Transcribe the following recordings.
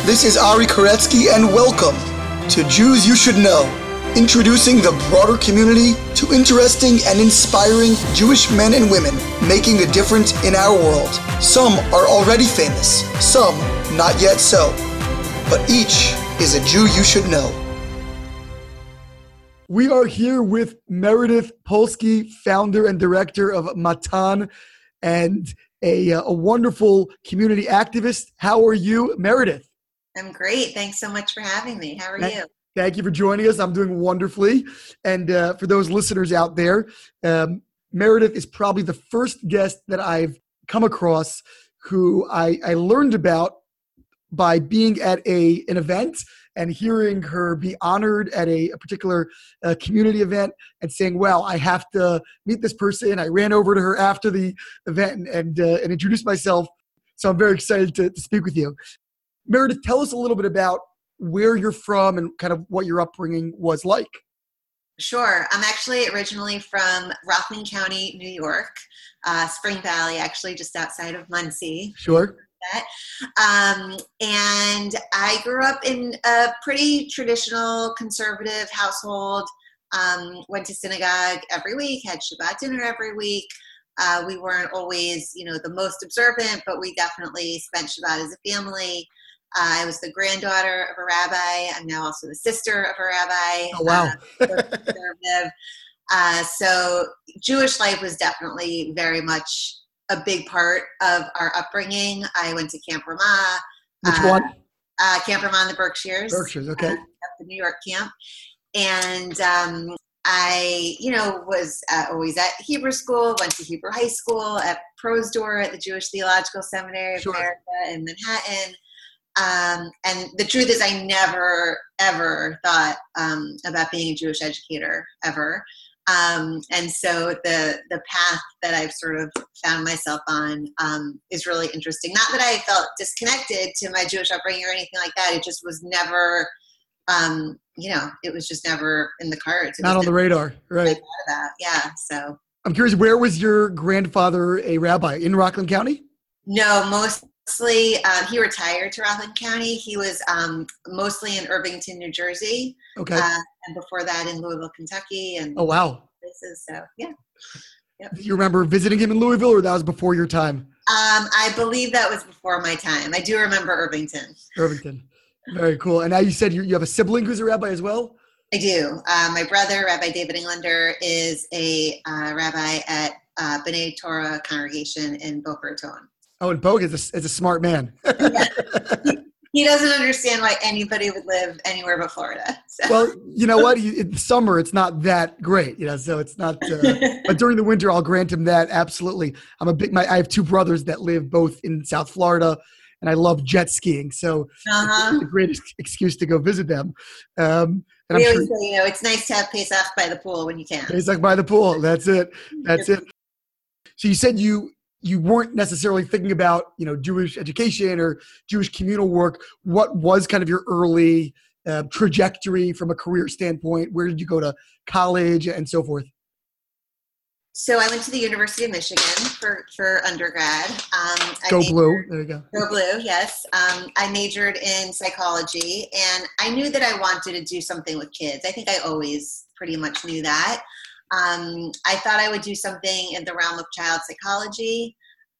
This is Ari Koretsky, and welcome to Jews You Should Know, introducing the broader community to interesting and inspiring Jewish men and women making a difference in our world. Some are already famous, some not yet so, but each is a Jew you should know. We are here with Meredith Polsky, founder and director of Matan, and a, uh, a wonderful community activist. How are you, Meredith? I'm great. Thanks so much for having me. How are Thank, you? Thank you for joining us. I'm doing wonderfully. And uh, for those listeners out there, um, Meredith is probably the first guest that I've come across who I, I learned about by being at a an event and hearing her be honored at a, a particular uh, community event and saying, "Well, I have to meet this person." I ran over to her after the event and and, uh, and introduced myself. So I'm very excited to, to speak with you. Meredith, tell us a little bit about where you're from and kind of what your upbringing was like. Sure. I'm actually originally from Rockland County, New York, uh, Spring Valley, actually just outside of Monsey. Sure. Um, and I grew up in a pretty traditional conservative household. Um, went to synagogue every week, had Shabbat dinner every week. Uh, we weren't always, you know, the most observant, but we definitely spent Shabbat as a family. Uh, I was the granddaughter of a rabbi. I'm now also the sister of a rabbi. Oh, wow. Uh, conservative. Uh, so Jewish life was definitely very much a big part of our upbringing. I went to Camp Ramah. Which uh, one? Uh, Camp Ramah in the Berkshires. Berkshires, okay. the New York camp. And um, I, you know, was uh, always at Hebrew school, went to Hebrew high school, at Prosdor at the Jewish Theological Seminary of sure. America in Manhattan. Um, and the truth is, I never ever thought um, about being a Jewish educator ever. Um, and so the the path that I've sort of found myself on um, is really interesting. Not that I felt disconnected to my Jewish upbringing or anything like that. It just was never, um, you know, it was just never in the cards. It Not on the radar, right? Yeah. So I'm curious, where was your grandfather a rabbi in Rockland County? No, mostly um, he retired to Rockland County. He was um, mostly in Irvington, New Jersey. Okay. Uh, and before that in Louisville, Kentucky, and oh wow, places. So yeah. Yep. You remember visiting him in Louisville, or that was before your time? Um, I believe that was before my time. I do remember Irvington. Irvington, very cool. And now you said you, you have a sibling who's a rabbi as well. I do. Uh, my brother, Rabbi David Englander, is a uh, rabbi at uh, B'nai Torah congregation in Boca Raton. Oh, and Bogue is a, is a smart man. yeah. he, doesn't understand why anybody would live anywhere but Florida. So. Well, you know what? In summer, it's not that great, you know. So it's not. Uh, but during the winter, I'll grant him that absolutely. I'm a big. My I have two brothers that live both in South Florida, and I love jet skiing. So uh-huh. it's a great excuse to go visit them. Um, and we I'm always sure, say, you know, it's nice to have Pesach by the pool when you can. Pesach by the pool. That's it. That's it. So you said you you weren't necessarily thinking about you know Jewish education or Jewish communal work. What was kind of your early uh, trajectory from a career standpoint? Where did you go to college and so forth? So I went to the University of Michigan for, for undergrad. Um, go majored, blue. There you go. Go blue. Yes. Um, I majored in psychology, and I knew that I wanted to do something with kids. I think I always pretty much knew that. Um, I thought I would do something in the realm of child psychology,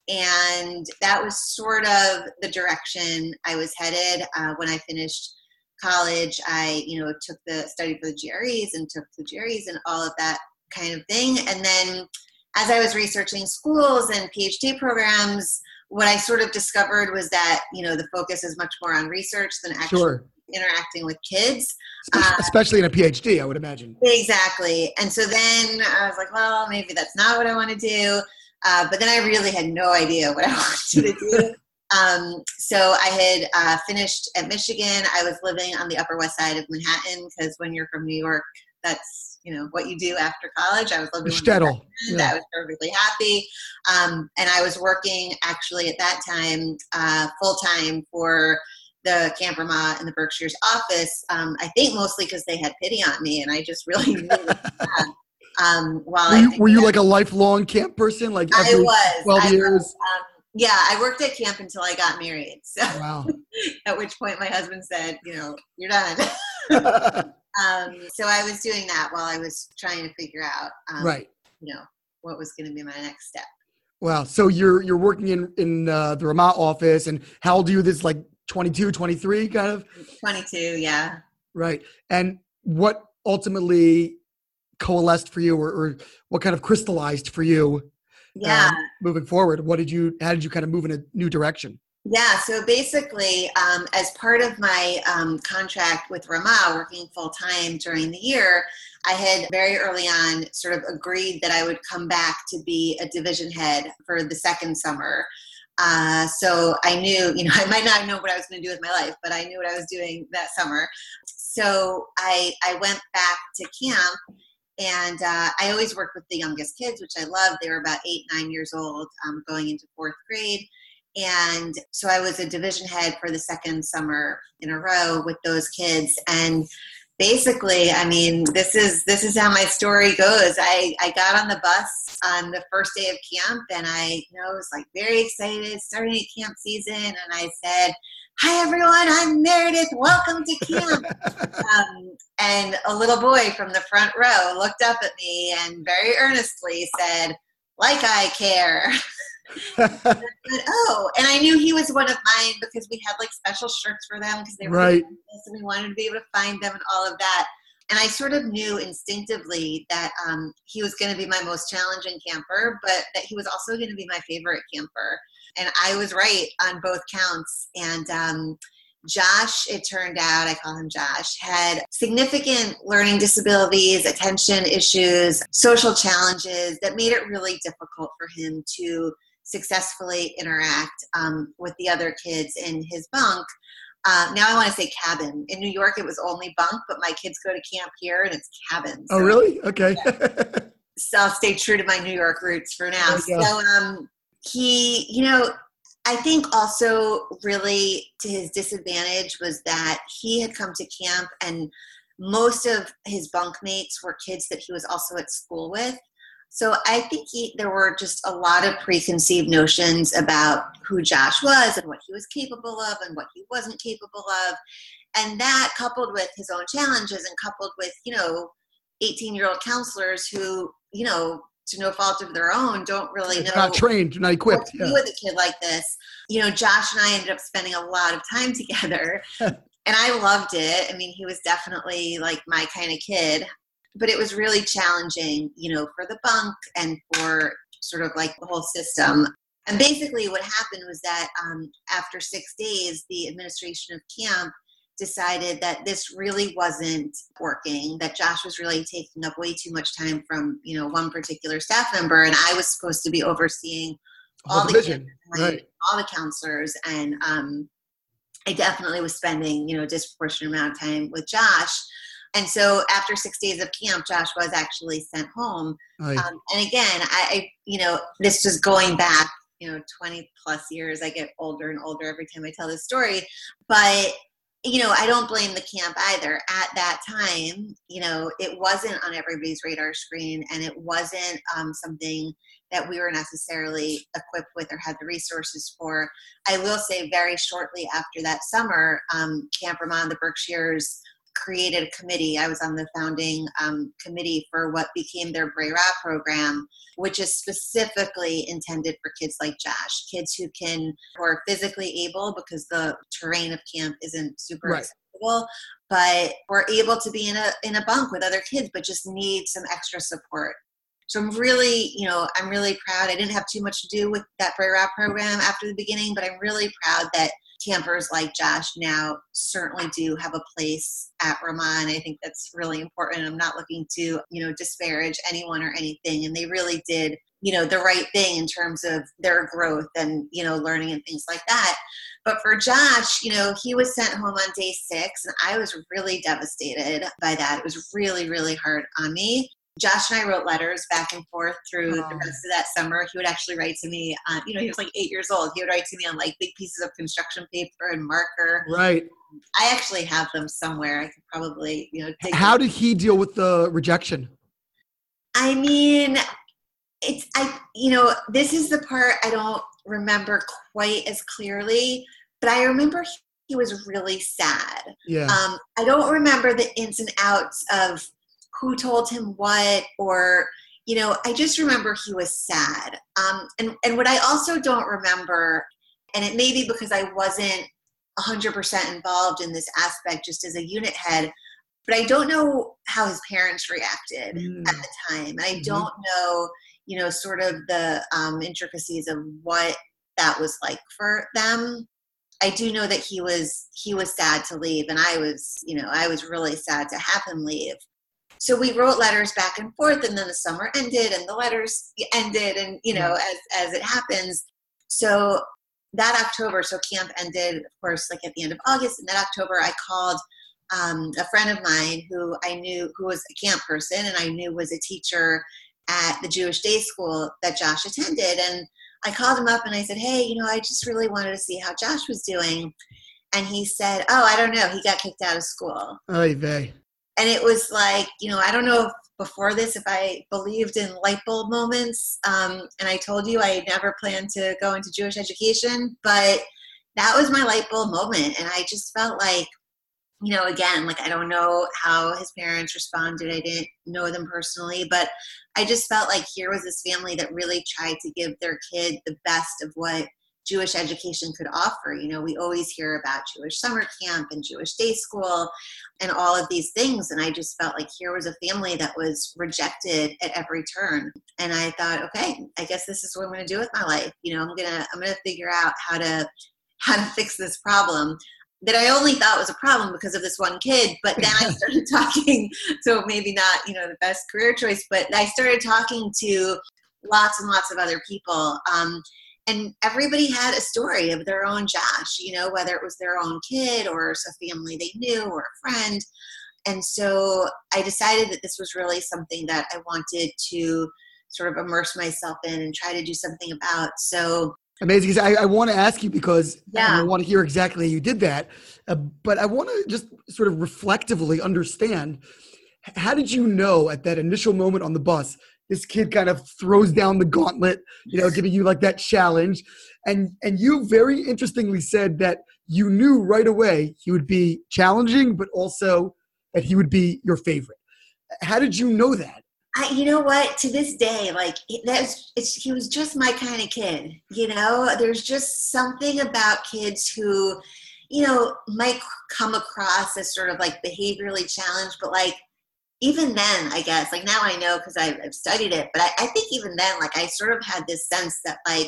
and that was sort of the direction I was headed uh, when I finished college. I, you know, took the study for the GREs and took the GREs and all of that kind of thing. And then as I was researching schools and PhD programs, what I sort of discovered was that, you know, the focus is much more on research than actually sure. Interacting with kids. Especially, uh, especially in a PhD, I would imagine. Exactly. And so then I was like, well, maybe that's not what I want to do. Uh, but then I really had no idea what I wanted to do. Um, so I had uh, finished at Michigan. I was living on the Upper West Side of Manhattan because when you're from New York, that's you know what you do after college. I was living Shtetl. Yeah. I was perfectly happy, um, and I was working actually at that time uh, full time for the Camp Ramah in the Berkshires office. Um, I think mostly because they had pity on me, and I just really knew um, while were you, were you like a lifelong camp person? Like I was. Twelve I years. Was, um, yeah, I worked at camp until I got married. So wow. At which point my husband said, you know, you're done. um, so I was doing that while I was trying to figure out, um, right. you know, what was going to be my next step. Wow. So you're you're working in in uh, the Ramah office, and how are you? This like 22, 23, kind of. 22, yeah. Right. And what ultimately coalesced for you, or, or what kind of crystallized for you? Yeah. um, moving forward, what did you? How did you kind of move in a new direction? Yeah, so basically, um, as part of my um, contract with Ramah, working full time during the year, I had very early on sort of agreed that I would come back to be a division head for the second summer. Uh, so I knew, you know, I might not know what I was going to do with my life, but I knew what I was doing that summer. So I I went back to camp, and uh, I always worked with the youngest kids, which I loved. They were about eight, nine years old, um, going into fourth grade and so i was a division head for the second summer in a row with those kids and basically i mean this is this is how my story goes. I i got on the bus on the first day of camp and i you know was like very excited starting a camp season. And i said hi everyone i'm meredith. Welcome to camp. Um, and a little boy from the front row looked up at me and very earnestly said like i care Said, oh, and I knew he was one of mine because we had like special shirts for them because they were Right. and we wanted to be able to find them and all of that. And I sort of knew instinctively that um, he was going to be my most challenging camper, but that he was also going to be my favorite camper. And I was right on both counts. And um, Josh, it turned out, I call him Josh, had significant learning disabilities, attention issues, social challenges that made it really difficult for him to successfully interact um, with the other kids in his bunk. Uh, now I want to say cabin. In New York, it was only bunk, but my kids go to camp here and it's cabin. oh, really? Okay. so I'll stay true to my New York roots for now. So um, he, you know, I think also really to his disadvantage was that he had come to camp and most of his bunkmates were kids that he was also at school with. So I think he, there were just a lot of preconceived notions about who Josh was and what he was capable of and what he wasn't capable of. And that coupled with his own challenges and coupled with, you know, 18 year old counselors who, you know, to no fault of their own, don't really know not trained, not what equipped. to Yeah. do with a kid like this. You know, Josh and I ended up spending a lot of time together, and I loved it. I mean, he was definitely like my kind of kid, but it was really challenging, you know, for the bunk and for sort of like the whole system. And basically, what happened was that um, after six days, the administration of camp decided that this really wasn't working that josh was really taking up way too much time from you know one particular staff member and i was supposed to be overseeing Whole all the kids, Right. all the counselors and um, i definitely was spending you know a disproportionate amount of time with josh and so after six days of camp josh was actually sent home. Um, and again I, I you know this is going back you know 20 plus years. I get older and older every time i tell this story. But you know i don't blame the camp either. At that time you know it wasn't on everybody's radar screen and it wasn't um, something that we were necessarily equipped with or had the resources for. I will say very shortly after that summer um, camp Ramah in, the berkshires created a committee. I was on the founding um, committee for what became their Breira program, which is specifically intended for kids like Josh, kids who can who are physically able because the terrain of camp isn't super Right. accessible, but we're able to be in a in a bunk with other kids, but just need some extra support. So I'm really, you know, I'm really proud. I didn't have too much to do with that Breira program after the beginning, but I'm really proud that campers like Josh now certainly do have a place at Ramah. I think that's really important. I'm not looking to, you know, disparage anyone or anything. And they really did, you know, the right thing in terms of their growth and, you know, learning and things like that. But for Josh, you know, he was sent home on day six, and I was really devastated by that. It was really, really hard on me. Josh and I wrote letters back and forth through the Oh. rest of that summer. He would actually write to me. Uh, you know, he was like eight years old. He would write to me on like big pieces of construction paper and marker. Right. I actually have them somewhere. I could probably, you know, dig How did he deal with the rejection? I mean, it's I you know, this is the part I don't remember quite as clearly, but I remember he was really sad. Yeah. Um, I don't remember the ins and outs of who told him what or you know i just remember he was sad um, and, and what i also don't remember and it may be because i wasn't 100% involved in this aspect just as a unit head but i don't know how his parents reacted Mm. at the time and i Mhm. don't know you know sort of the um, intricacies of what that was like for them i do know that he was he was sad to leave and i was you know i was really sad to have him leave so we wrote letters back and forth and then the summer ended and the letters ended and you know as as it happens. So that october so camp ended of course like at the end of august and that october i called um, a friend of mine who i knew who was a camp person and i knew was a teacher at the jewish day school that josh attended and i called him up and i said hey you know i just really wanted to see how josh was doing. And he said oh i don't know he got kicked out of school. Oy vey. And it was like you know i don't know if before this if i believed in light bulb moments um, and i told you i never planned to go into jewish education but that was my light bulb moment. And i just felt like you know again like i don't know how his parents responded. I didn't know them personally but i just felt like here was this family that really tried to give their kid the best of what jewish education could offer. You know we always hear about jewish summer camp and jewish day school and all of these things. And i just felt like here was a family that was rejected at every turn. And i thought okay i guess this is what i'm going to do with my life. You know i'm going to i'm to figure out how to how to fix this problem that i only thought was a problem because of this one kid. But then i started talking so maybe not you know the best career choice but i started talking to lots and lots of other people. Um, and everybody had a story of their own Josh, you know, whether it was their own kid or a family they knew or a friend. And so I decided that this was really something that I wanted to sort of immerse myself in and try to do something about. So amazing. I, I want to ask you because Yeah. I want to hear exactly how you did that. Uh, but I want to just sort of reflectively understand how did you know at that initial moment on the bus, this kid kind of throws down the gauntlet, you know, giving you like that challenge. And and you very interestingly said that you knew right away he would be challenging, but also that he would be your favorite. How did you know that? I, you know what? To this day, like that's it's he was just my kind of kid. You know, there's just something about kids who, you know, might come across as sort of like behaviorally challenged, but like even then, I guess like now I know because I've, I've studied it. But I, I think even then, like I sort of had this sense that like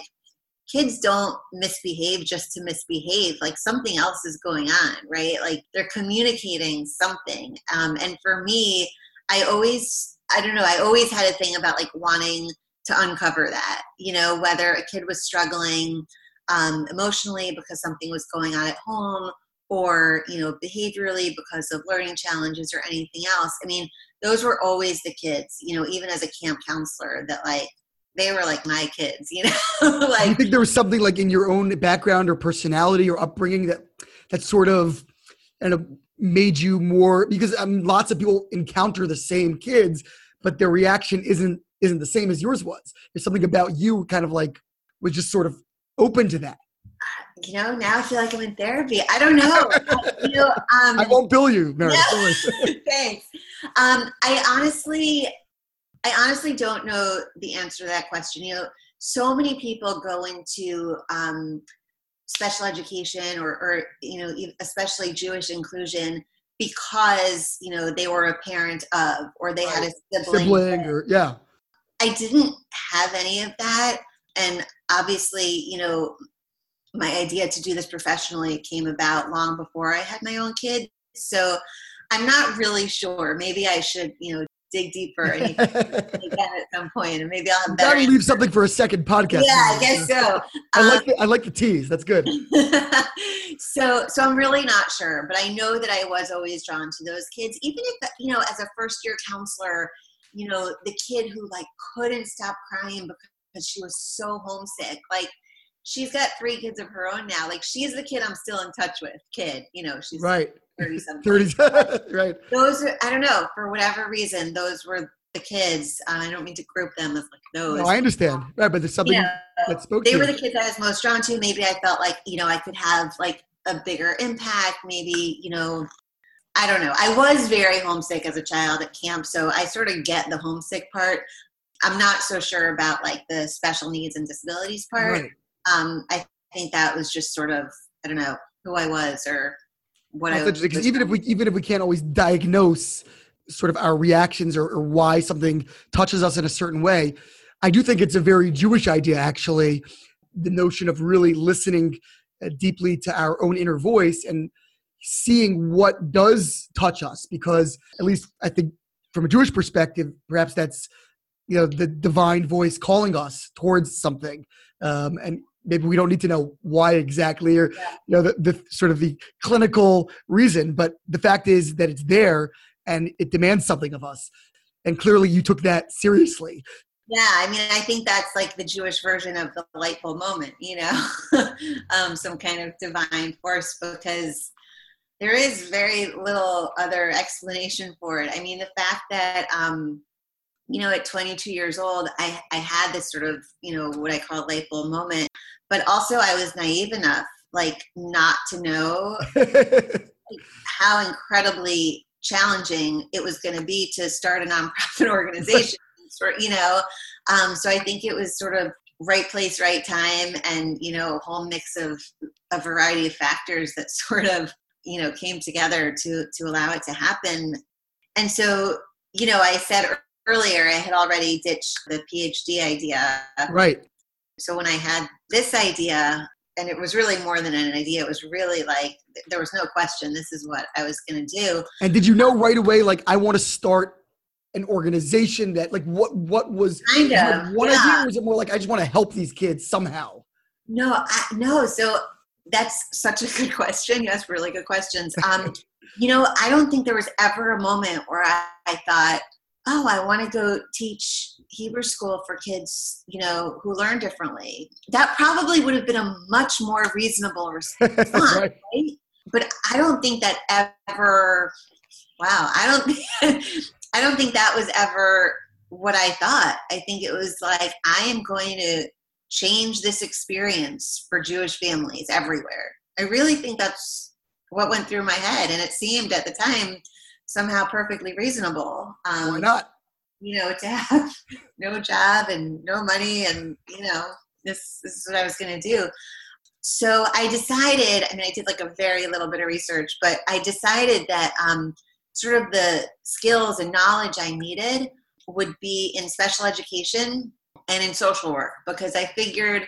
kids don't misbehave just to misbehave like something else is going on right like they're communicating something um, and for me i always i don't know i always had a thing about like wanting to uncover that you know whether a kid was struggling um, emotionally because something was going on at home or you know behaviorally because of learning challenges or anything else i mean those were always the kids you know even as a camp counselor that like they were like my kids you know like you think there was something like in your own background or personality or upbringing that that sort of and of made you more because um, lots of people encounter the same kids, but their reaction isn't isn't the same as yours was. There's something about you kind of like was just sort of open to that. You know now i feel like i'm in therapy i don't know know um I won't bill you, Meredith. No. Thanks. Um, I honestly, I honestly don't know the answer to that question. You know, so many people go into um, special education or, or, you know, especially Jewish inclusion because you know they were a parent of or they had a sibling. Sibling or yeah. I didn't have any of that, and obviously, you know, my idea to do this professionally came about long before I had my own kid. So I'm not really sure. Maybe I should, you know, dig deeper and again at some point, and maybe I'll have Gotta better. leave something for a second podcast. Yeah, I guess so. I Um, like the, I like the tease. That's good. so so i'm really not sure but i know that i was always drawn to those kids even if you know as a first year counselor you know the kid who like couldn't stop crying because she was so homesick like she's got three kids of her own now like she's the kid i'm still in touch with kid you know she's Right. 30 something 30s. right. those are i don't know for whatever reason those were the kids uh, i don't mean to group them as like those No, I understand. Right, but there's something you know, that spoke they were you. the kids I was most drawn to. Maybe I felt like you know I could have like a bigger impact. Maybe, you know, I don't know. I was very homesick as a child at camp, so I sort of get the homesick part. I'm not so sure about like the special needs and disabilities part. Right. Um, I think that was just sort of I don't know who I was or what That's I was. Because even if we even if we can't always diagnose sort of our reactions or, or why something touches us in a certain way, I do think it's a very Jewish idea actually. The notion of really listening uh, deeply to our own inner voice and seeing what does touch us because at least i think from a jewish perspective perhaps that's you know the divine voice calling us towards something um, and maybe we don't need to know why exactly or yeah. you know the, the sort of the clinical reason but the fact is that it's there and it demands something of us and clearly you took that seriously yeah i mean i think that's like the jewish version of the light bulb moment you know um, some kind of divine force because there is very little other explanation for it i mean the fact that um, you know, at 22 years old, I, I had this sort of, you know, what I call light bulb moment. But also, I was naive enough, like, not to know how incredibly challenging it was going to be to start a nonprofit organization. you know, um, so I think it was sort of right place, right time, and you know, a whole mix of a variety of factors that sort of you know came together to to allow it to happen. And so, you know, I said earlier, I had already ditched the PhD idea. Right. So when I had this idea, and it was really more than an idea, it was really like there was no question this is what I was going to do. And did you know right away, like, I want to start an organization that, like, what what was kind of one yeah. idea? was it more like I just want to help these kids somehow? No, I, no. So that's such a good question. Yes, really good questions. Um, you know, I don't think there was ever a moment where I, I thought, oh, I want to go teach Hebrew school for kids, you know, who learn differently. That probably would have been a much more reasonable response, right. right? But I don't think that ever. Wow, I don't. I don't think that was ever what I thought. I think it was like I am going to change this experience for Jewish families everywhere. I really think that's what went through my head, and it seemed at the time somehow perfectly reasonable. Um, Why not? You know, to have no job and no money, and you know, this, this is what I was going to do. So I decided. I mean, I did like a very little bit of research, but I decided that um, sort of the skills and knowledge I needed would be in special education and in social work because I figured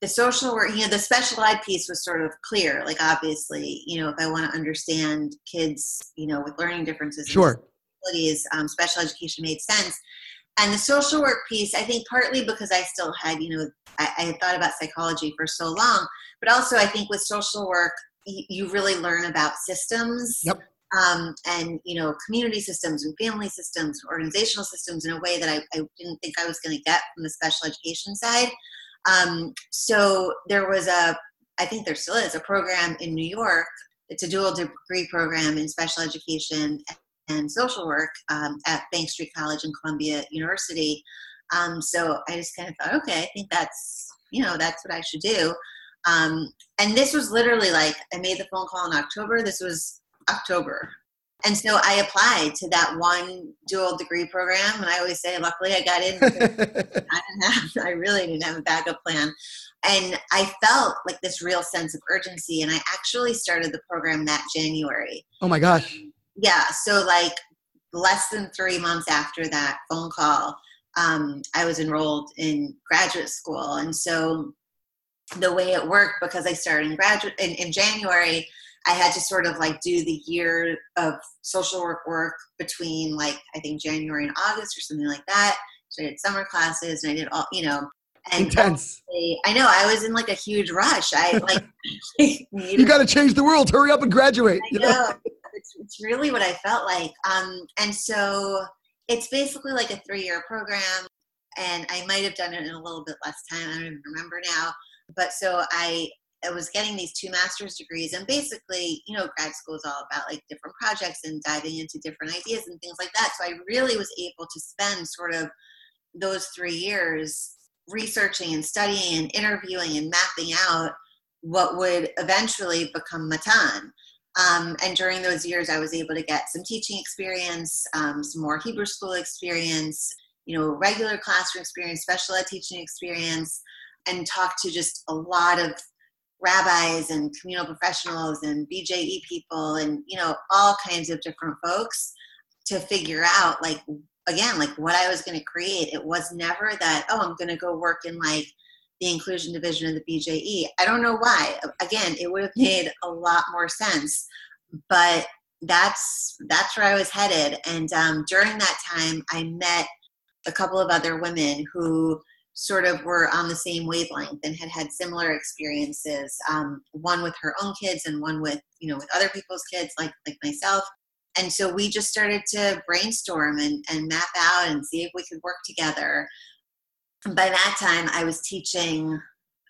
the social work, you know, the special ed piece was sort of clear. Like, obviously, you know, if I want to understand kids, you know, with learning differences, sure, disabilities, um, special education made sense. And the social work piece, I think, partly because I still had, you know, I, I had thought about psychology for so long, but also I think with social work, you, you really learn about systems. Yep. Um, and you know community systems and family systems organizational systems in a way that I, I didn't think i was going to get from the special education side um, so there was a, I think there still is a program in New York. It's a dual degree program in special education and social work um, at Bank Street College and Columbia University. Um, so I just kind of thought, okay, I think that's you know that's what I should do. Um, and this was literally like I made the phone call in October. This was October and so I applied to that one dual degree program, and I always say, luckily, I got in. I didn't have, I really didn't have a backup plan, and I felt like this real sense of urgency, and I actually started the program that January. Oh my gosh! Yeah, so like less than three months after that phone call, um, I was enrolled in graduate school, and so the way it worked because I started in graduate in, in January I had to sort of like do the year of social work work between like I think January and August or something like that. So I did summer classes and I did all you know. And Intense. I know I was in like a huge rush. I like you got to change the world. Hurry up and graduate. I know. It's, it's really what I felt like. Um, and so it's basically like a three-year program, and I might have done it in a little bit less time. I don't even remember now. But so I I was getting these two master's degrees, and basically, you know, grad school is all about like different projects and diving into different ideas and things like that. So I really was able to spend sort of those three years researching and studying and interviewing and mapping out what would eventually become Matan. Um, and during those years, I was able to get some teaching experience, um, some more Hebrew school experience, you know, regular classroom experience, special ed teaching experience, and talk to just a lot of rabbis and communal professionals and BJE people and, you know, all kinds of different folks to figure out, like, again, like what I was going to create. It was never that, oh, I'm going to go work in like the inclusion division of the BJE. I don't know why. Again, it would have made a lot more sense, but that's that's where I was headed. And um, during that time, I met a couple of other women who sort of were on the same wavelength and had had similar experiences. Um, one with her own kids, and one with you know with other people's kids, like like myself. And so we just started to brainstorm and, and map out and see if we could work together by that time I was teaching,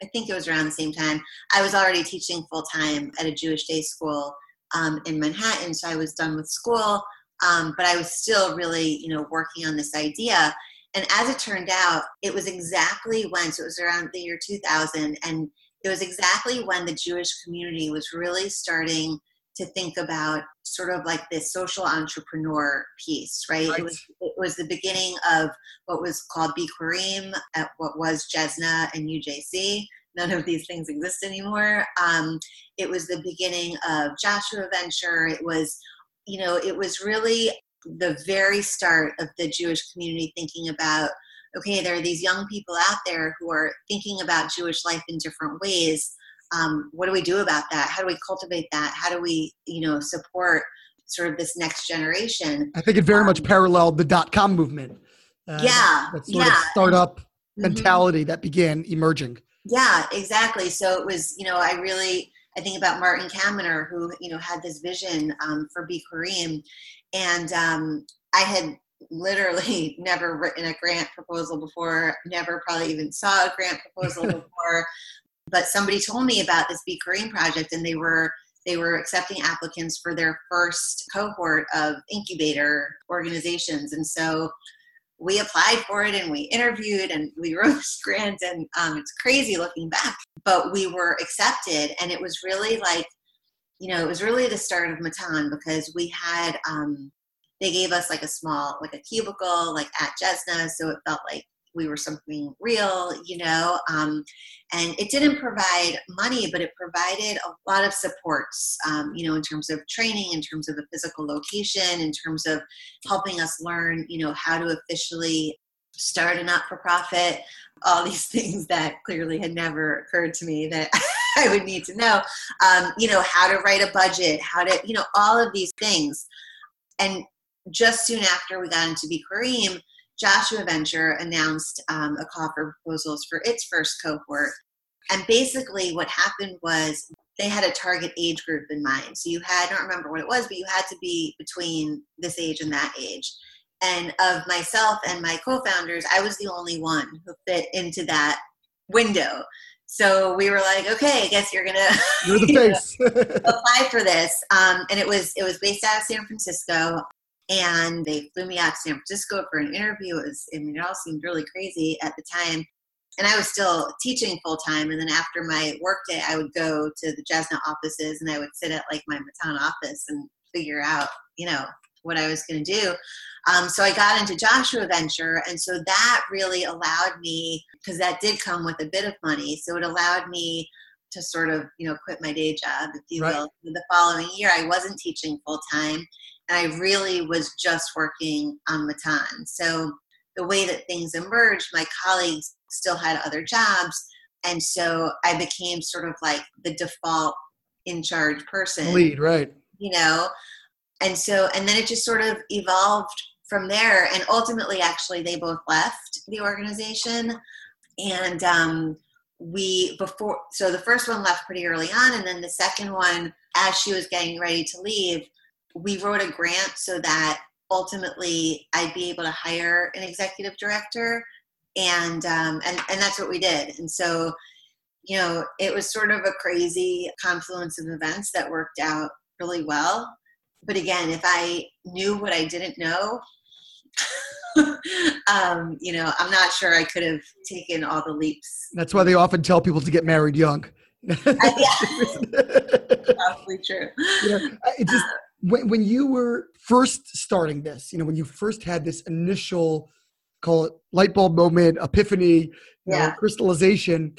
I think it was around the same time, I was already teaching full time at a Jewish day school um, in Manhattan. So I was done with school, um, but I was still really, you know, working on this idea. And as it turned out, it was exactly when, so it was around the year 2000, and it was exactly when the Jewish community was really starting to think about sort of like this social entrepreneur piece, right? right? It was it was the beginning of what was called Bikurim at what was Jesna and UJC. None of these things exist anymore. Um, it was the beginning of Joshua Venture. It was, you know, it was really the very start of the Jewish community thinking about okay, there are these young people out there who are thinking about Jewish life in different ways. Um, what do we do about that? How do we cultivate that? How do we you know support sort of this next generation? I think it very um, much paralleled the dot-com movement uh, yeah that sort yeah. of startup mm-hmm. mentality that began emerging. Yeah exactly. So it was you know i really i think about martin kaminer who you know had this vision um, for Bikurim and um, i had literally never written a grant proposal before never probably even saw a grant proposal before. But somebody told me about this Bikurim project and they were they were accepting applicants for their first cohort of incubator organizations. And so we applied for it and we interviewed and we wrote this grant and um, it's crazy looking back. But we were accepted and it was really like you know it was really the start of matan because we had um, they gave us like a small like a cubicle like at jesna so it felt like we were something real, you know. Um, and it didn't provide money, but it provided a lot of supports, um, you know, in terms of training, in terms of a physical location, in terms of helping us learn, you know, how to officially start a not for profit, all these things that clearly had never occurred to me that I would need to know, um, you know, how to write a budget, how to, you know, all of these things. And just soon after we got into Bikurim, Joshua Venture announced um, a call for proposals for its first cohort. And basically, what happened was they had a target age group in mind. So you had, I don't remember what it was, but you had to be between this age and that age. And of myself and my co founders, I was the only one who fit into that window. So we were like, okay, I guess you're gonna you're the face. apply for this. Um, and it was it was based out of San Francisco and they flew me out to San Francisco for an interview. It was, I mean, it all seemed really crazy at the time. And I was still teaching full time. And then after my workday, I would go to the Jesna offices and I would sit at like my Matan office and figure out, you know, what I was going to do. Um, so I got into Joshua Venture. And so that really allowed me, because that did come with a bit of money. So it allowed me to sort of, you know, quit my day job, if you right. will. The following year, I wasn't teaching full time and I really was just working on Matan. So the way that things emerged, my colleagues still had other jobs. And so I became sort of like the default in charge person. Lead, right. You know, and so, and then it just sort of evolved from there. And ultimately, actually, they both left the organization. And um, we, before, so the first one left pretty early on. And then the second one, as she was getting ready to leave, we wrote a grant so that ultimately I'd be able to hire an executive director, and um, and and that's what we did. And so, you know, it was sort of a crazy confluence of events that worked out really well. But again, if I knew what I didn't know, um, you know, I'm not sure I could have taken all the leaps. That's why they often tell people to get married young Probably true. Yeah, it just when when you were first starting this, you know, when you first had this initial call it light bulb moment, epiphany, yeah. know, crystallization.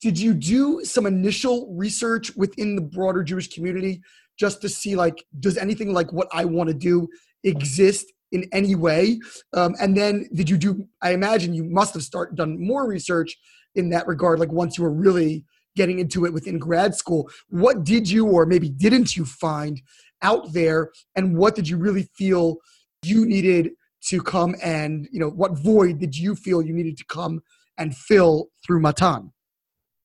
Did you do some initial research within the broader Jewish community just to see like does anything like what I want to do exist in any way? Um, and then did you do? I imagine you must have start done more research in that regard. Like once you were really getting into it within grad school, what did you or maybe didn't you find out there, and what did you really feel you needed to come and you know what void did you feel you needed to come and fill through Matan?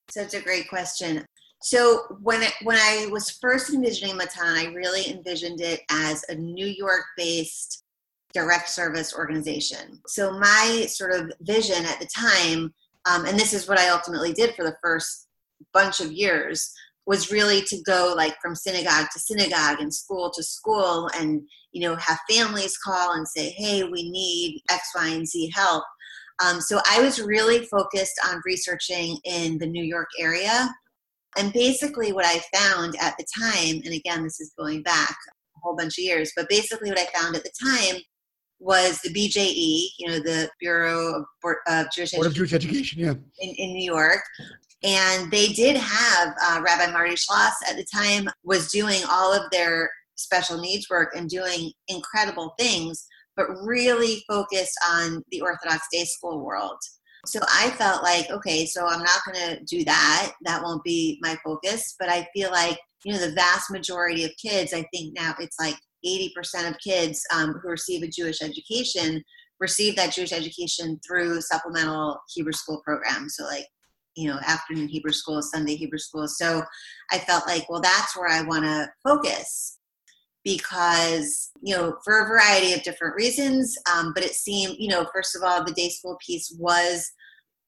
Such a great question. So when it, when I was first envisioning Matan, I really envisioned it as a New York-based direct service organization. So my sort of vision at the time, um, and this is what I ultimately did for the first bunch of years, was really to go like from synagogue to synagogue and school to school and you know have families call and say hey we need x y and z help um, so i was really focused on researching in the new york area and basically what i found at the time and again this is going back a whole bunch of years but basically what i found at the time was the BJE, you know, the Bureau of, of Jewish Board Education, of Jewish Education, yeah, in, in New York, and they did have uh, Rabbi Marty Schloss at the time was doing all of their special needs work and doing incredible things, but really focused on the Orthodox day school world. So I felt like, okay, so I'm not going to do that. That won't be my focus. But I feel like, you know, the vast majority of kids, I think now it's like 80% of kids um, who receive a Jewish education receive that Jewish education through supplemental Hebrew school programs. So, like you know afternoon hebrew school sunday hebrew school so i felt like well that's where i want to focus because you know for a variety of different reasons um, but it seemed you know first of all the day school piece was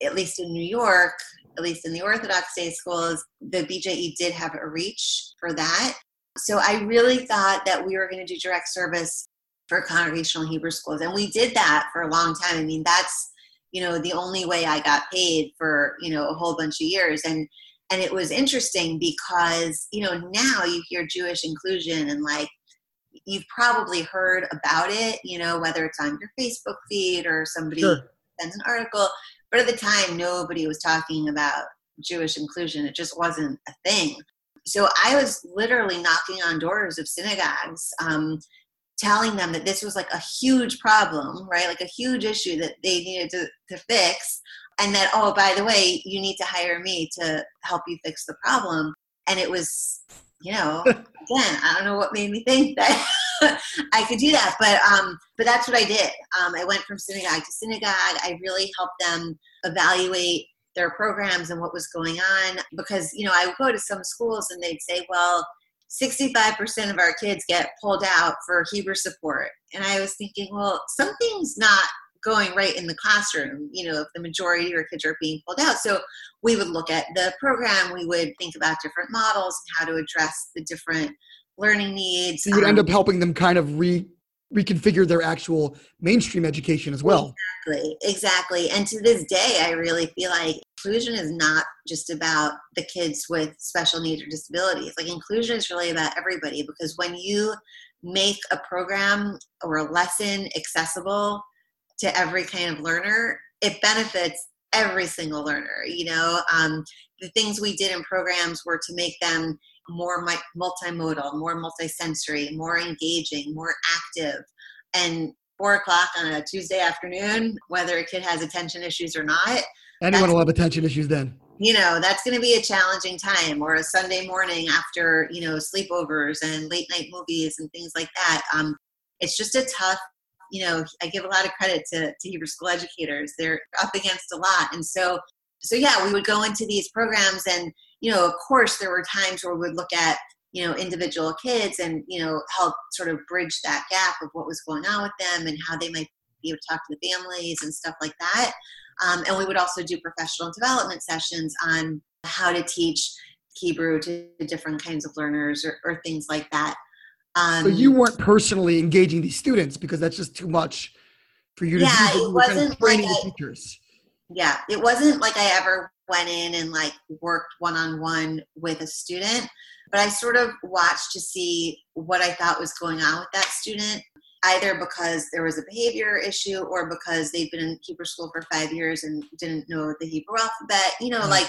at least in new york at least in the orthodox day schools the bje did have a reach for that. So i really thought that we were going to do direct service for congregational hebrew schools and we did that for a long time. I mean that's you know the only way i got paid for you know a whole bunch of years and and it was interesting because you know now you hear jewish inclusion and like you've probably heard about it you know whether it's on your facebook feed or somebody sure. sends an article but at the time nobody was talking about jewish inclusion it just wasn't a thing so i was literally knocking on doors of synagogues um, telling them that this was like a huge problem, right? Like a huge issue that they needed to, to fix. And that, oh, by the way, you need to hire me to help you fix the problem. And it was, you know, again, I don't know what made me think that I could do that, but um, but that's what I did. Um, I went from synagogue to synagogue. I really helped them evaluate their programs and what was going on because you know I would go to some schools and they'd say, well, 65% of our kids get pulled out for Hebrew support. And I was thinking, well, something's not going right in the classroom, you know, if the majority of your kids are being pulled out. So we would look at the program, we would think about different models, and how to address the different learning needs. So you would um, end up helping them kind of re reconfigure their actual mainstream education as well. Exactly, exactly. And to this day, I really feel like inclusion is not just about the kids with special needs or disabilities. Like inclusion is really about everybody because when you make a program or a lesson accessible to every kind of learner, it benefits every single learner. You know, um, the things we did in programs were to make them more multimodal, more multisensory, more engaging, more active. And four o'clock on a Tuesday afternoon, whether a kid has attention issues or not. Anyone will have attention issues then. You know, that's going to be a challenging time or a Sunday morning after, you know, sleepovers and late night movies and things like that. Um, it's just a tough, you know, I give a lot of credit to, to Hebrew school educators. They're up against a lot. And so, so yeah, we would go into these programs and, you know, of course there were times where we would look at you know individual kids and you know help sort of bridge that gap of what was going on with them and how they might be able to talk to the families and stuff like that um, and we would also do professional development sessions on how to teach hebrew to different kinds of learners or, or things like that um, so you weren't personally engaging these students because that's just too much for you to yeah, do. it wasn't like I, teachers. Yeah, it wasn't like I ever went in and like worked one on one with a student, but I sort of watched to see what I thought was going on with that student, either because there was a behavior issue or because they'd been in Hebrew school for five years and didn't know the Hebrew alphabet, you know, like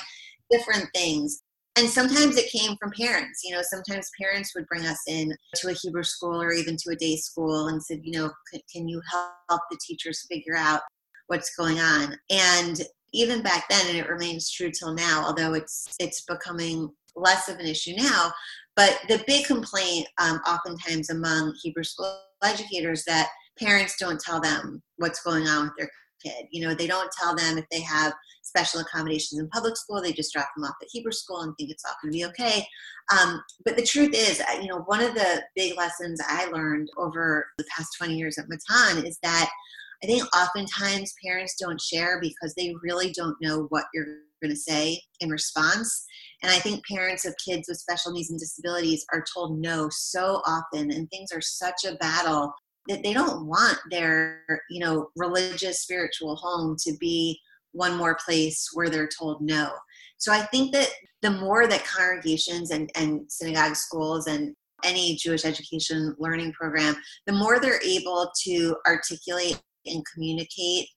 different things. And sometimes it came from parents. You know, sometimes parents would bring us in to a Hebrew school or even to a day school and said, you know, can you help the teachers figure out what's going on? And even back then, and it remains true till now, although it's it's becoming less of an issue now. But the big complaint, um, oftentimes among Hebrew school educators, that parents don't tell them what's going on with their kid. You know, they don't tell them if they have special accommodations in public school. They just drop them off at Hebrew school and think it's all going to be okay. Um, but the truth is, you know, one of the big lessons I learned over the past 20 years at Matan is that I think oftentimes parents don't share because they really don't know what you're going to say in response. And I think parents of kids with special needs and disabilities are told no so often, and things are such a battle that they don't want their, you know, religious spiritual home to be one more place where they're told no. So I think that the more that congregations and, and synagogue schools and any Jewish education learning program, the more they're able to articulate and communicate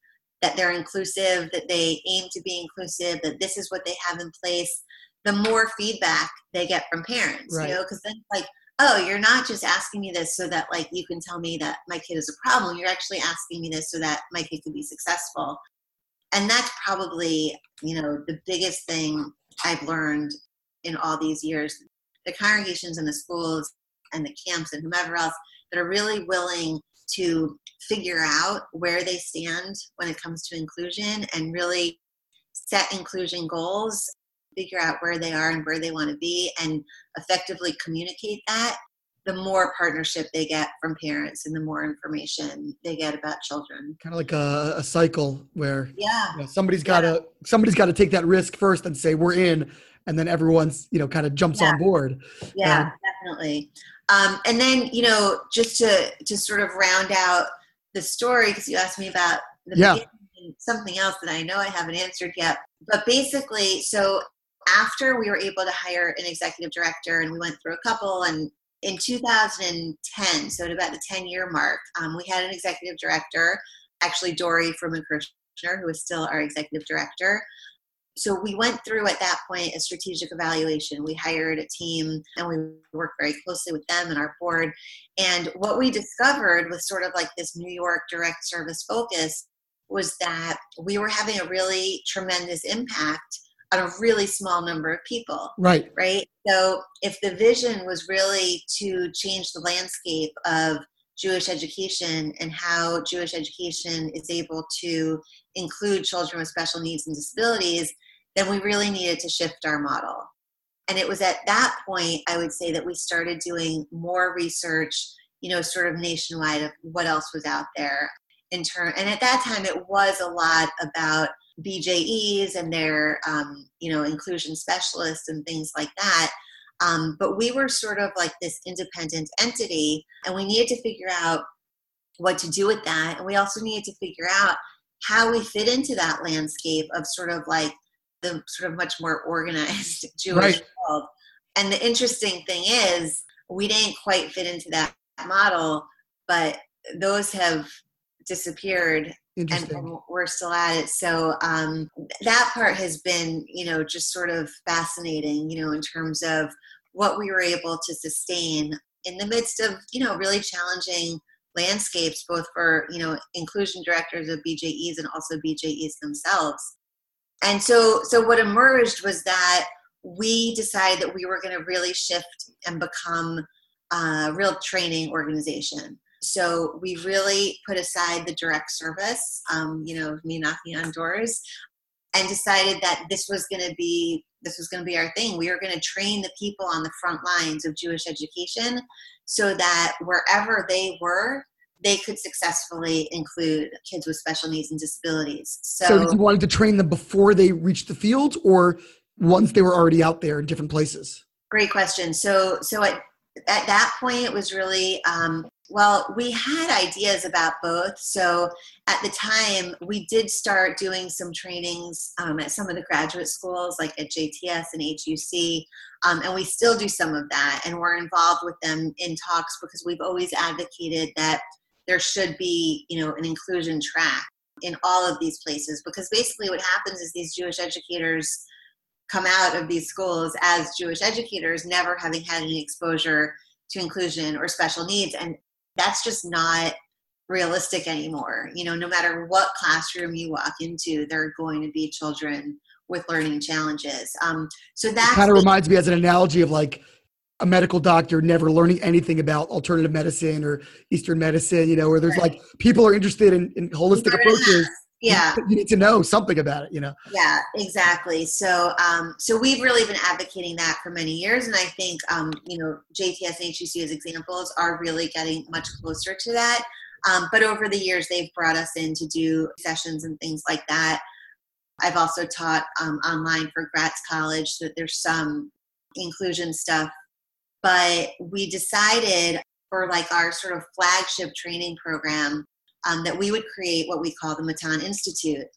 that they're inclusive, that they aim to be inclusive, that this is what they have in place, the more feedback they get from parents. Right. You know, because then like, oh, you're not just asking me this so that like you can tell me that my kid is a problem. You're actually asking me this so that my kid can be successful. And that's probably, you know, the biggest thing I've learned in all these years. The congregations and the schools and the camps and whomever else that are really willing to figure out where they stand when it comes to inclusion and really set inclusion goals, figure out where they are and where they want to be, and effectively communicate that, the more partnership they get from parents and the more information they get about children. Kind of like a, a cycle where yeah, you know, somebody's got to yeah. somebody's got to take that risk first and say we're in, and then everyone's you know kind of jumps yeah. on board. Yeah, um, definitely. Um, and then you know just to to sort of round out the story because you asked me about the yeah. something else that I know I haven't answered yet. But basically, so after we were able to hire an executive director and we went through a couple and in 2010 so at about the 10 year mark um, we had an executive director actually Dori Frumin Kirshner, who is still our executive director. So we went through at that point a strategic evaluation. We hired a team and we worked very closely with them and our board. And what we discovered with sort of like this new york direct service focus was that we were having a really tremendous impact on a really small number of people right right so if the vision was really to change the landscape of Jewish education and how Jewish education is able to include children with special needs and disabilities, then we really needed to shift our model. And it was at that point, I would say, that we started doing more research, you know, sort of nationwide of what else was out there in turn. And at that time, it was a lot about BJEs and their, um, you know, inclusion specialists and things like that. Um, but we were sort of like this independent entity, and we needed to figure out what to do with that. And we also needed to figure out how we fit into that landscape of sort of like the sort of much more organized Jewish right. world. And the interesting thing is, we didn't quite fit into that model, but those have disappeared and, and, we're still at it. So um, that part has been you know just sort of fascinating you know in terms of what we were able to sustain in the midst of you know really challenging landscapes both for you know inclusion directors of bjes and also bjes themselves. And so so what emerged was that we decided that we were going to really shift and become a real training organization so we really put aside the direct service, um, you know, me knocking on doors, and decided that this was going to be this was going to be our thing. We were going to train the people on the front lines of Jewish education, so that wherever they were, they could successfully include kids with special needs and disabilities. So, so you wanted to train them before they reached the field, or once they were already out there in different places? Great question. So, so at at that point, it was really um, well, we had ideas about both. So at the time, we did start doing some trainings um, at some of the graduate schools, like at JTS and HUC, um, and we still do some of that. And we're involved with them in talks because we've always advocated that there should be, you know, an inclusion track in all of these places because basically what happens is these Jewish educators come out of these schools as Jewish educators, never having had any exposure to inclusion or special needs. And that's just not realistic anymore. You know, no matter what classroom you walk into, there are going to be children with learning challenges. Um, so that kind of reminds me as an analogy of like a medical doctor never learning anything about alternative medicine or Eastern medicine, you know, where there's right. like people are interested in, in holistic approaches yeah. you need to know something about it you know? Yeah exactly. So um, so we've really been advocating that for many years and i think um, you know jts and huc as examples are really getting much closer to that. Um, but over the years they've brought us in to do sessions and things like that. I've also taught um, online for gratz college so that there's some inclusion stuff. But we decided for like our sort of flagship training program um, that we would create what we call the Matan Institute.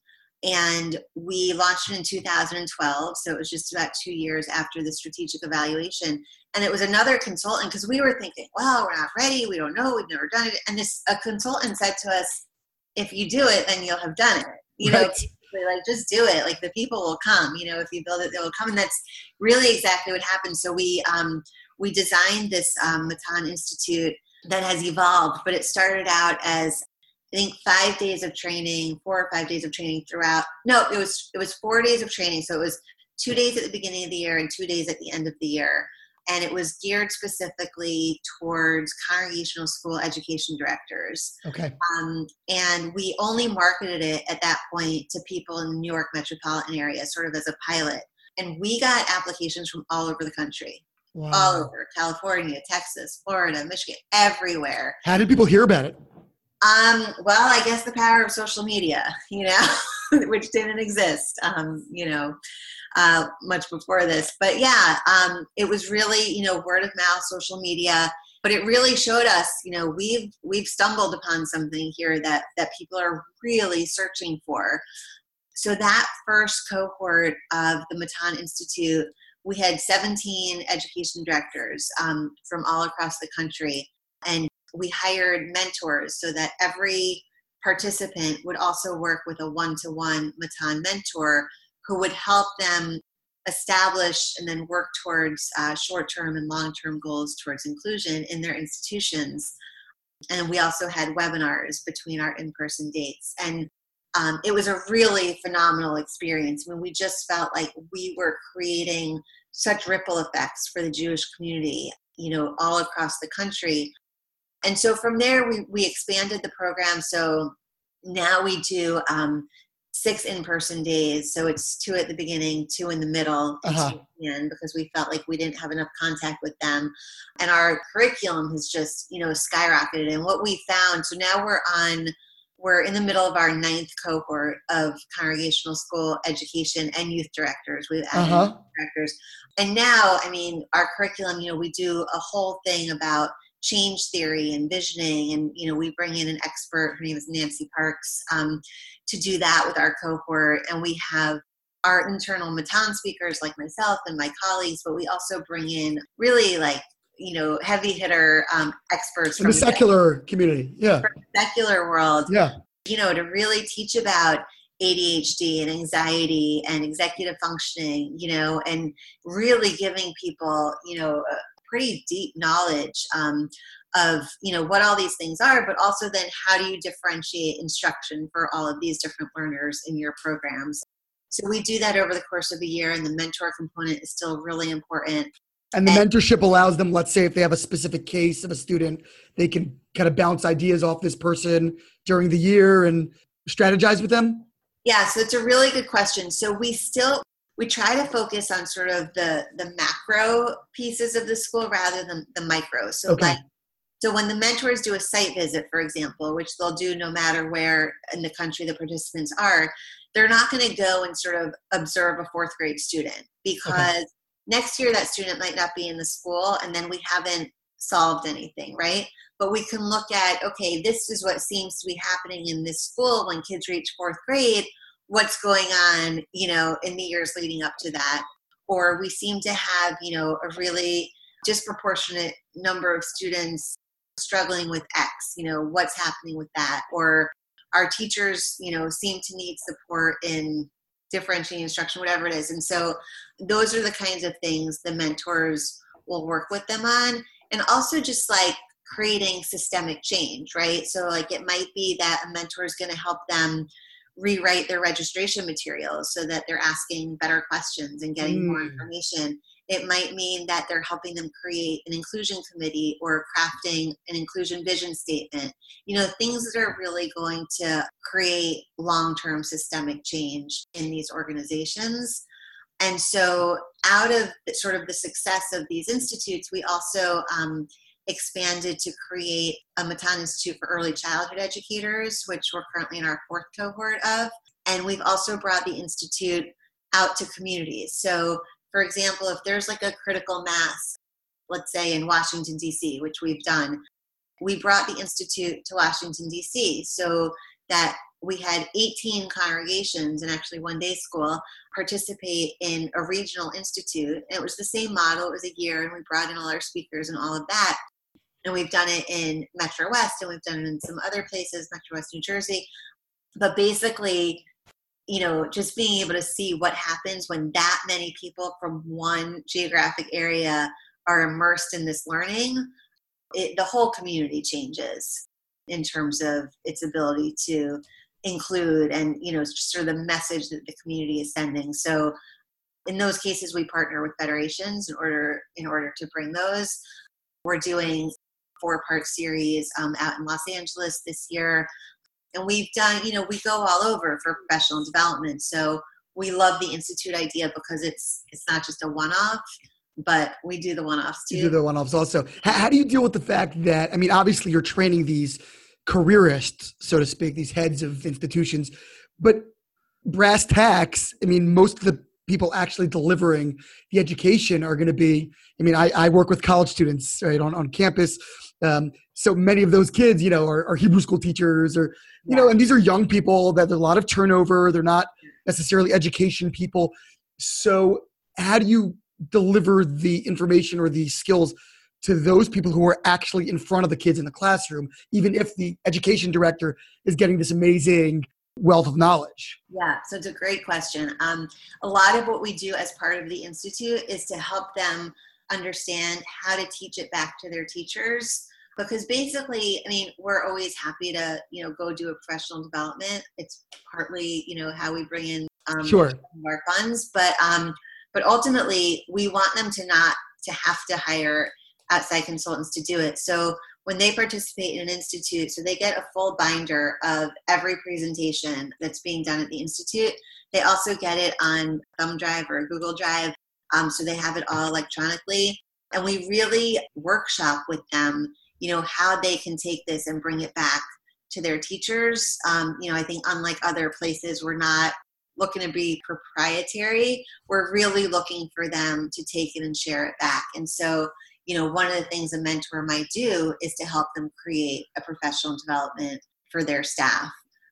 And we launched it in 2012, so it was just about two years after the strategic evaluation. And it was another consultant because we were thinking, well, we're not ready, we don't know, we've never done it. And this a consultant said to us, if you do it, then you'll have done it. You right. know, like just do it. Like the people will come. You know, if you build it, they will come. And that's really exactly what happened. So we um, we designed this um, Matan Institute that has evolved, but it started out as I think five days of training, four or five days of training throughout. No, it was it was four days of training. So it was two days at the beginning of the year and two days at the end of the year. And it was geared specifically towards congregational school education directors. Okay. Um, and we only marketed it at that point to people in the New York metropolitan area, sort of as a pilot. And we got applications from all over the country. Wow. All over California, Texas, Florida, Michigan, everywhere. How did people hear about it? Um, well, I guess the power of social media, you know, which didn't exist, um, you know, uh, much before this. But yeah, um, it was really, you know, word of mouth, social media. But it really showed us, you know, we've we've stumbled upon something here that that people are really searching for. So that first cohort of the Matan Institute, we had 17 education directors um, from all across the country, and we hired mentors so that every participant would also work with a one-to-one Matan mentor who would help them establish and then work towards uh, short-term and long-term goals towards inclusion in their institutions. And we also had webinars between our in-person dates. And um, it was a really phenomenal experience when we just felt like we were creating such ripple effects for the Jewish community, you know, all across the country and so from there we, we expanded the program. So now we do um, six in-person days. So it's two at the beginning two in the middle uh-huh. end because we felt like we didn't have enough contact with them. And our curriculum has just you know skyrocketed. And what we found so now we're on we're in the middle of our ninth cohort of congregational school education and youth directors. We've added uh-huh. directors. And now i mean our curriculum you know we do a whole thing about change theory and visioning. And you know we bring in an expert her name is nancy parks um, to do that with our cohort. And we have our internal matan speakers like myself and my colleagues but we also bring in really like you know heavy hitter um, experts from the secular the, community yeah. secular world yeah. you know to really teach about ADHD and anxiety and executive functioning, you know, and really giving people, you know, pretty deep knowledge um, of you know what all these things are but also then how do you differentiate instruction for all of these different learners in your programs? So we do that over the course of a year and the mentor component is still really important. And the and, mentorship allows them let's say if they have a specific case of a student they can kind of bounce ideas off this person during the year and strategize with them? Yeah so it's a really good question. So we still we try to focus on sort of the the macro pieces of the school rather than the micro. So okay. like so when the mentors do a site visit, for example, which they'll do no matter where in the country the participants are, they're not going to go and sort of observe a fourth grade student because okay. next year that student might not be in the school and then we haven't solved anything, right? But we can look at, okay, this is what seems to be happening in this school when kids reach fourth grade. What's going on, you know, in the years leading up to that? Or we seem to have, you know, a really disproportionate number of students struggling with X, you know, what's happening with that? Or our teachers, you know, seem to need support in differentiating instruction, whatever it is. And so those are the kinds of things the mentors will work with them on. And also just like creating systemic change, right? So like it might be that a mentor is going to help them rewrite their registration materials so that they're asking better questions and getting mm. more information it might mean that they're helping them create an inclusion committee or crafting an inclusion vision statement. You know, things that are really going to create long term systemic change in these organizations. And so, out of sort of the success of these institutes, we also um, expanded to create a Matan Institute for Early Childhood Educators, which we're currently in our fourth cohort of. And we've also brought the Institute out to communities. So for example, if there's like a critical mass, let's say in Washington, D.C., which we've done, we brought the Institute to Washington, D.C., so that we had 18 congregations and actually one day school participate in a regional institute. It was the same model, it was a year, and we brought in all our speakers and all of that. And we've done it in Metro West and we've done it in some other places, Metro West, New Jersey. But basically, you know, just being able to see what happens when that many people from one geographic area are immersed in this learning, it, the whole community changes in terms of its ability to include and you know sort of the message that the community is sending so in those cases we partner with federations in order in order to bring those we're doing four part series um, out in los angeles this year. And we've done you know we go all over for professional development. So we love the institute idea because it's it's not just a one-off but we do the one-offs too. you do the one-offs also. How, how do you deal with the fact that i mean obviously you're training these careerists so to speak these heads of institutions but brass tacks i mean most of the people actually delivering the education are going to be i mean I, I work with college students right on, on campus um, so many of those kids, you know, are, are Hebrew school teachers or, you yeah. know, and these are young people that there's a lot of turnover. They're not necessarily education people. So how do you deliver the information or the skills to those people who are actually in front of the kids in the classroom, even if the education director is getting this amazing wealth of knowledge? Yeah, so it's a great question. Um, a lot of what we do as part of the Institute is to help them understand how to teach it back to their teachers because basically i mean we're always happy to you know go do a professional development it's partly you know how we bring in um, sure. our funds but um but ultimately we want them to not to have to hire outside consultants to do it so when they participate in an institute so they get a full binder of every presentation that's being done at the institute. They also get it on thumb drive or google drive um, so they have it all electronically. And we really workshop with them you know how they can take this and bring it back to their teachers. Um, you know i think unlike other places we're not looking to be proprietary. We're really looking for them to take it and share it back. And so you know one of the things a mentor might do is to help them create a professional development for their staff.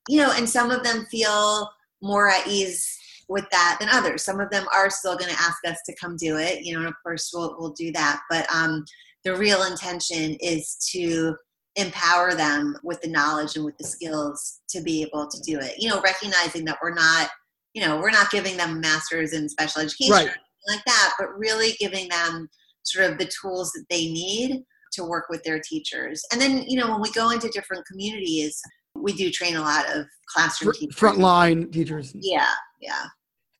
You know and some of them feel more at ease with that than others. Some of them are still going to ask us to come do it you know and of course we'll, we'll do that. But um, the real intention is to empower them with the knowledge and with the skills to be able to do it. You know recognizing that we're not you know we're not giving them masters in special education right. like that but really giving them sort of the tools that they need to work with their teachers. And then you know when we go into different communities we do train a lot of classroom teachers. frontline teachers. Yeah yeah.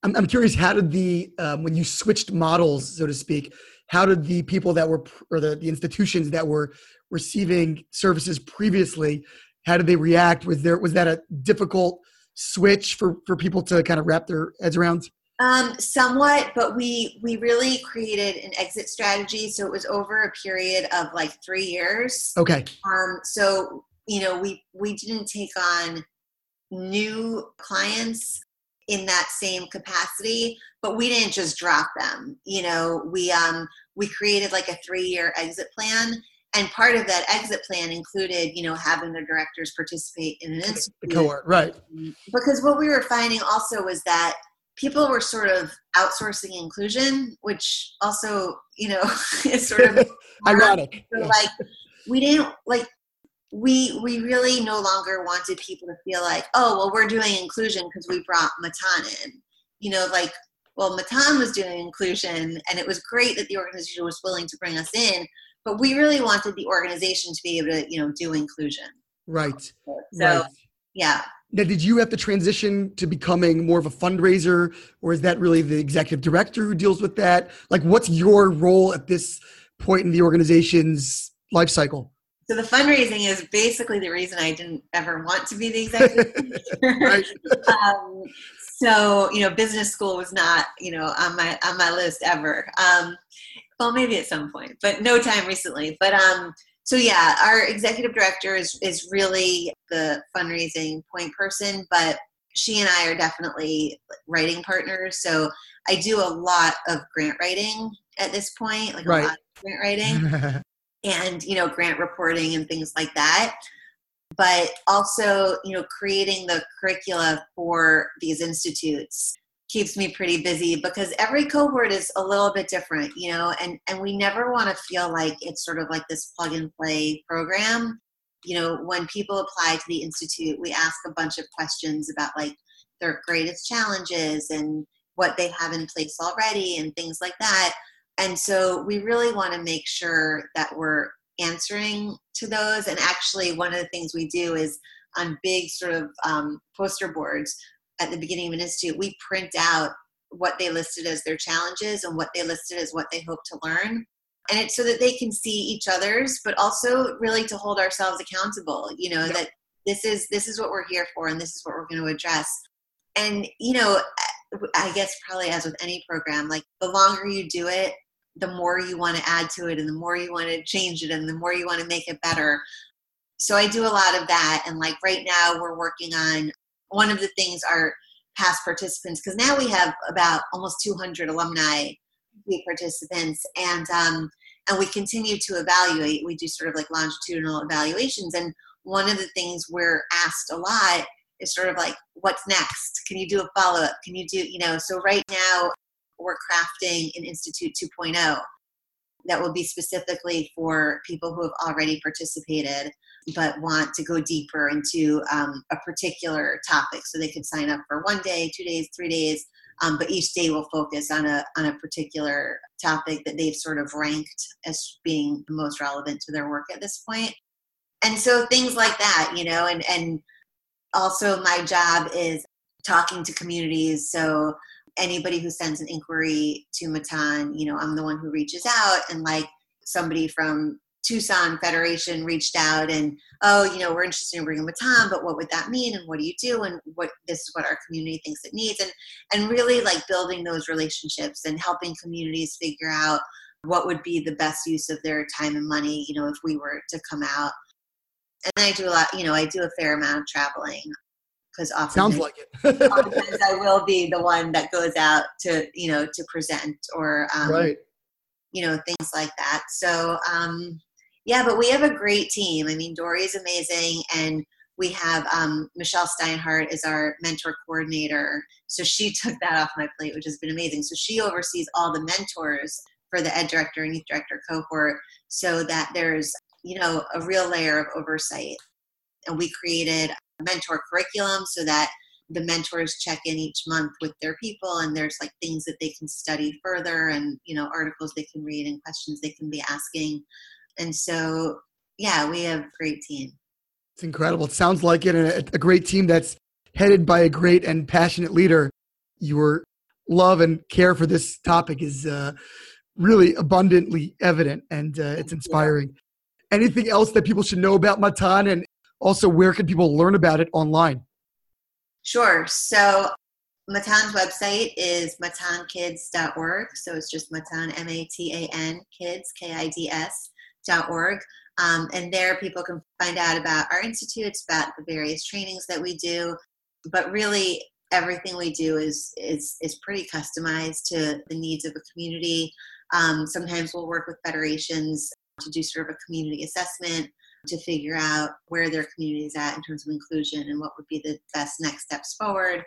I'm, I'm curious how did the um, when you switched models so to speak how did the people that were or the, the institutions that were receiving services previously how did they react? Was there was that a difficult switch for for people to kind of wrap their heads around um, somewhat but we we really created an exit strategy. So it was over a period of like three years. Okay. Um, so you know we we didn't take on new clients in that same capacity but we didn't just drop them. You know we um we created like a three year exit plan and part of that exit plan included you know having the directors participate in an institute. the cohort right. Because what we were finding also was that people were sort of outsourcing inclusion which also you know is sort of ironic. So, like we didn't like we we really no longer wanted people to feel like oh well we're doing inclusion because we brought matan in. You know like well matan was doing inclusion and it was great that the organization was willing to bring us in but we really wanted the organization to be able to you know do inclusion. Right. So right. Yeah. Now did you have to transition to becoming more of a fundraiser or is that really the executive director who deals with that? Like what's your role at this point in the organization's life cycle? So the fundraising is basically the reason I didn't ever want to be the executive um, so you know, business school was not you know on my on my list ever. Um, well, maybe at some point, but no time recently. But um, so yeah, our executive director is is really the fundraising point person, but she and I are definitely writing partners. So I do a lot of grant writing at this point, like right. a lot of grant writing, and you know, grant reporting and things like that but also you know creating the curricula for these institutes keeps me pretty busy because every cohort is a little bit different, you know, and, and we never want to feel like it's sort of like this plug and play program. You know, when people apply to the Institute, we ask a bunch of questions about like their greatest challenges and what they have in place already and things like that. And so we really want to make sure that we're answering to those. And actually, one of the things we do is on big sort of um, poster boards, at the beginning of an institute, we print out what they listed as their challenges and what they listed as what they hope to learn. And it's so that they can see each other's, but also really to hold ourselves accountable, you know, yep. that this is this is what we're here for and this is what we're going to address. And, you know, I guess probably as with any program, like the longer you do it, the more you want to add to it and the more you want to change it and the more you want to make it better. So I do a lot of that. And like right now, we're working on one of the things our past participants, because now we have about almost 200 alumni participants, and um, and we continue to evaluate. We do sort of like longitudinal evaluations, and one of the things we're asked a lot is sort of like, what's next? Can you do a follow up? Can you do, you know? So right now we're crafting an Institute 2.0 that will be specifically for people who have already participated but want to go deeper into um, a particular topic. So they could sign up for one day, two days, three days, um, but each day will focus on a on a particular topic that they've sort of ranked as being the most relevant to their work at this point. And so things like that, you know, and and also my job is talking to communities. So anybody who sends an inquiry to Matan, you know, I'm the one who reaches out and like somebody from Tucson Federation reached out and, oh, you know, we're interested in bringing Matan, but what would that mean? And what do you do? And what this is what our community thinks it needs. And and really like building those relationships and helping communities figure out what would be the best use of their time and money, you know, if we were to come out. And I do a lot, you know, I do a fair amount of traveling because often sounds like it. oftentimes I will be the one that goes out to, you know, to present or um, right. you know, things like that. So um yeah, but we have a great team. I mean, Dori is amazing, and we have um, Michelle Steinhardt is our mentor coordinator. So she took that off my plate, which has been amazing. So she oversees all the mentors for the ed director and youth director cohort, so that there's you know a real layer of oversight. And we created a mentor curriculum so that the mentors check in each month with their people and there's like things that they can study further and you know articles they can read and questions they can be asking and so, yeah, we have a great team. It's incredible. It sounds like it, and a, a great team that's headed by a great and passionate leader. Your love and care for this topic is uh, really abundantly evident, and uh, it's inspiring. Anything else that people should know about Matan, and also where can people learn about it online? Sure. So Matan's website is matankids.org. So it's just Matan, M A T A N, kids, K I D S org. Um, and there people can find out about our institutes, about the various trainings that we do. But really, everything we do is is is pretty customized to the needs of a community. Um, sometimes we'll work with federations to do sort of a community assessment to figure out where their community is at in terms of inclusion and what would be the best next steps forward.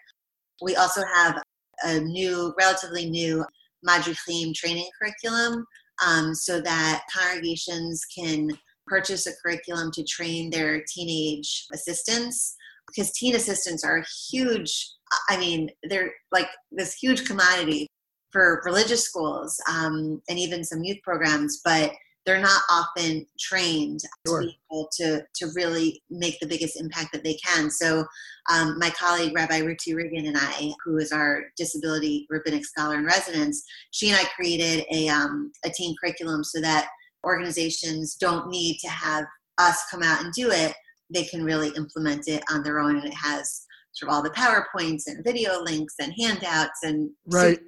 We also have a new, relatively new Madrichim training curriculum um, so that congregations can purchase a curriculum to train their teenage assistants. Because teen assistants are a huge i mean they're like this huge commodity for religious schools um, and even some youth programs but they're not often trained sure. to be able to, to really make the biggest impact that they can. So, um, my colleague Rabbi Ruti Regan and I, who is our disability rabbinic scholar in residence, she and I created a, um, a teen curriculum so that organizations don't need to have us come out and do it. They can really implement it on their own, and it has sort of all the PowerPoints and video links and handouts and right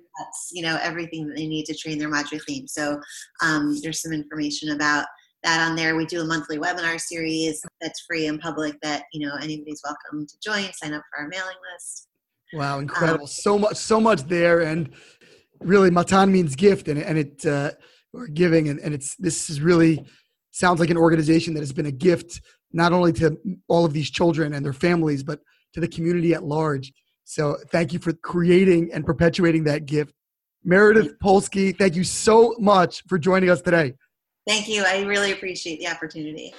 you know, everything that they need to train their Madrichim. So um, there's some information about that on there. We do a monthly webinar series that's free and public that, you know, anybody's welcome to join, sign up for our mailing list. Wow, incredible. Um, so much, so much there. And really Matan means gift and, and it, uh, or giving. And, and it's, this is really sounds like an organization that has been a gift, not only to all of these children and their families, but to the community at large. So thank you for creating and perpetuating that gift. Meredith Polsky, thank you so much for joining us today. Thank you. I really appreciate the opportunity.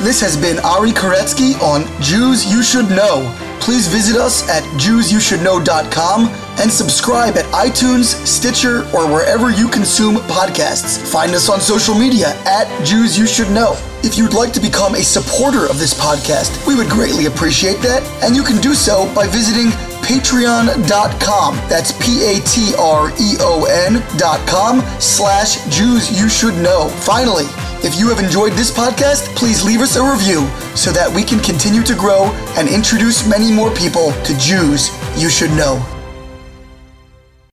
This has been Ari Koretzky on Jews You Should Know. Please visit us at JewsYouShouldKnow.com and subscribe at iTunes, Stitcher, or wherever you consume podcasts. Find us on social media at Jews You Should Know. If you'd like to become a supporter of this podcast, we would greatly appreciate that, and you can do so by visiting patreon.com. That's P-A-T-R-E-O-N dot com slash Jews You Should Know. Finally, if you have enjoyed this podcast, please leave us a review so that we can continue to grow and introduce many more people to Jews you should know.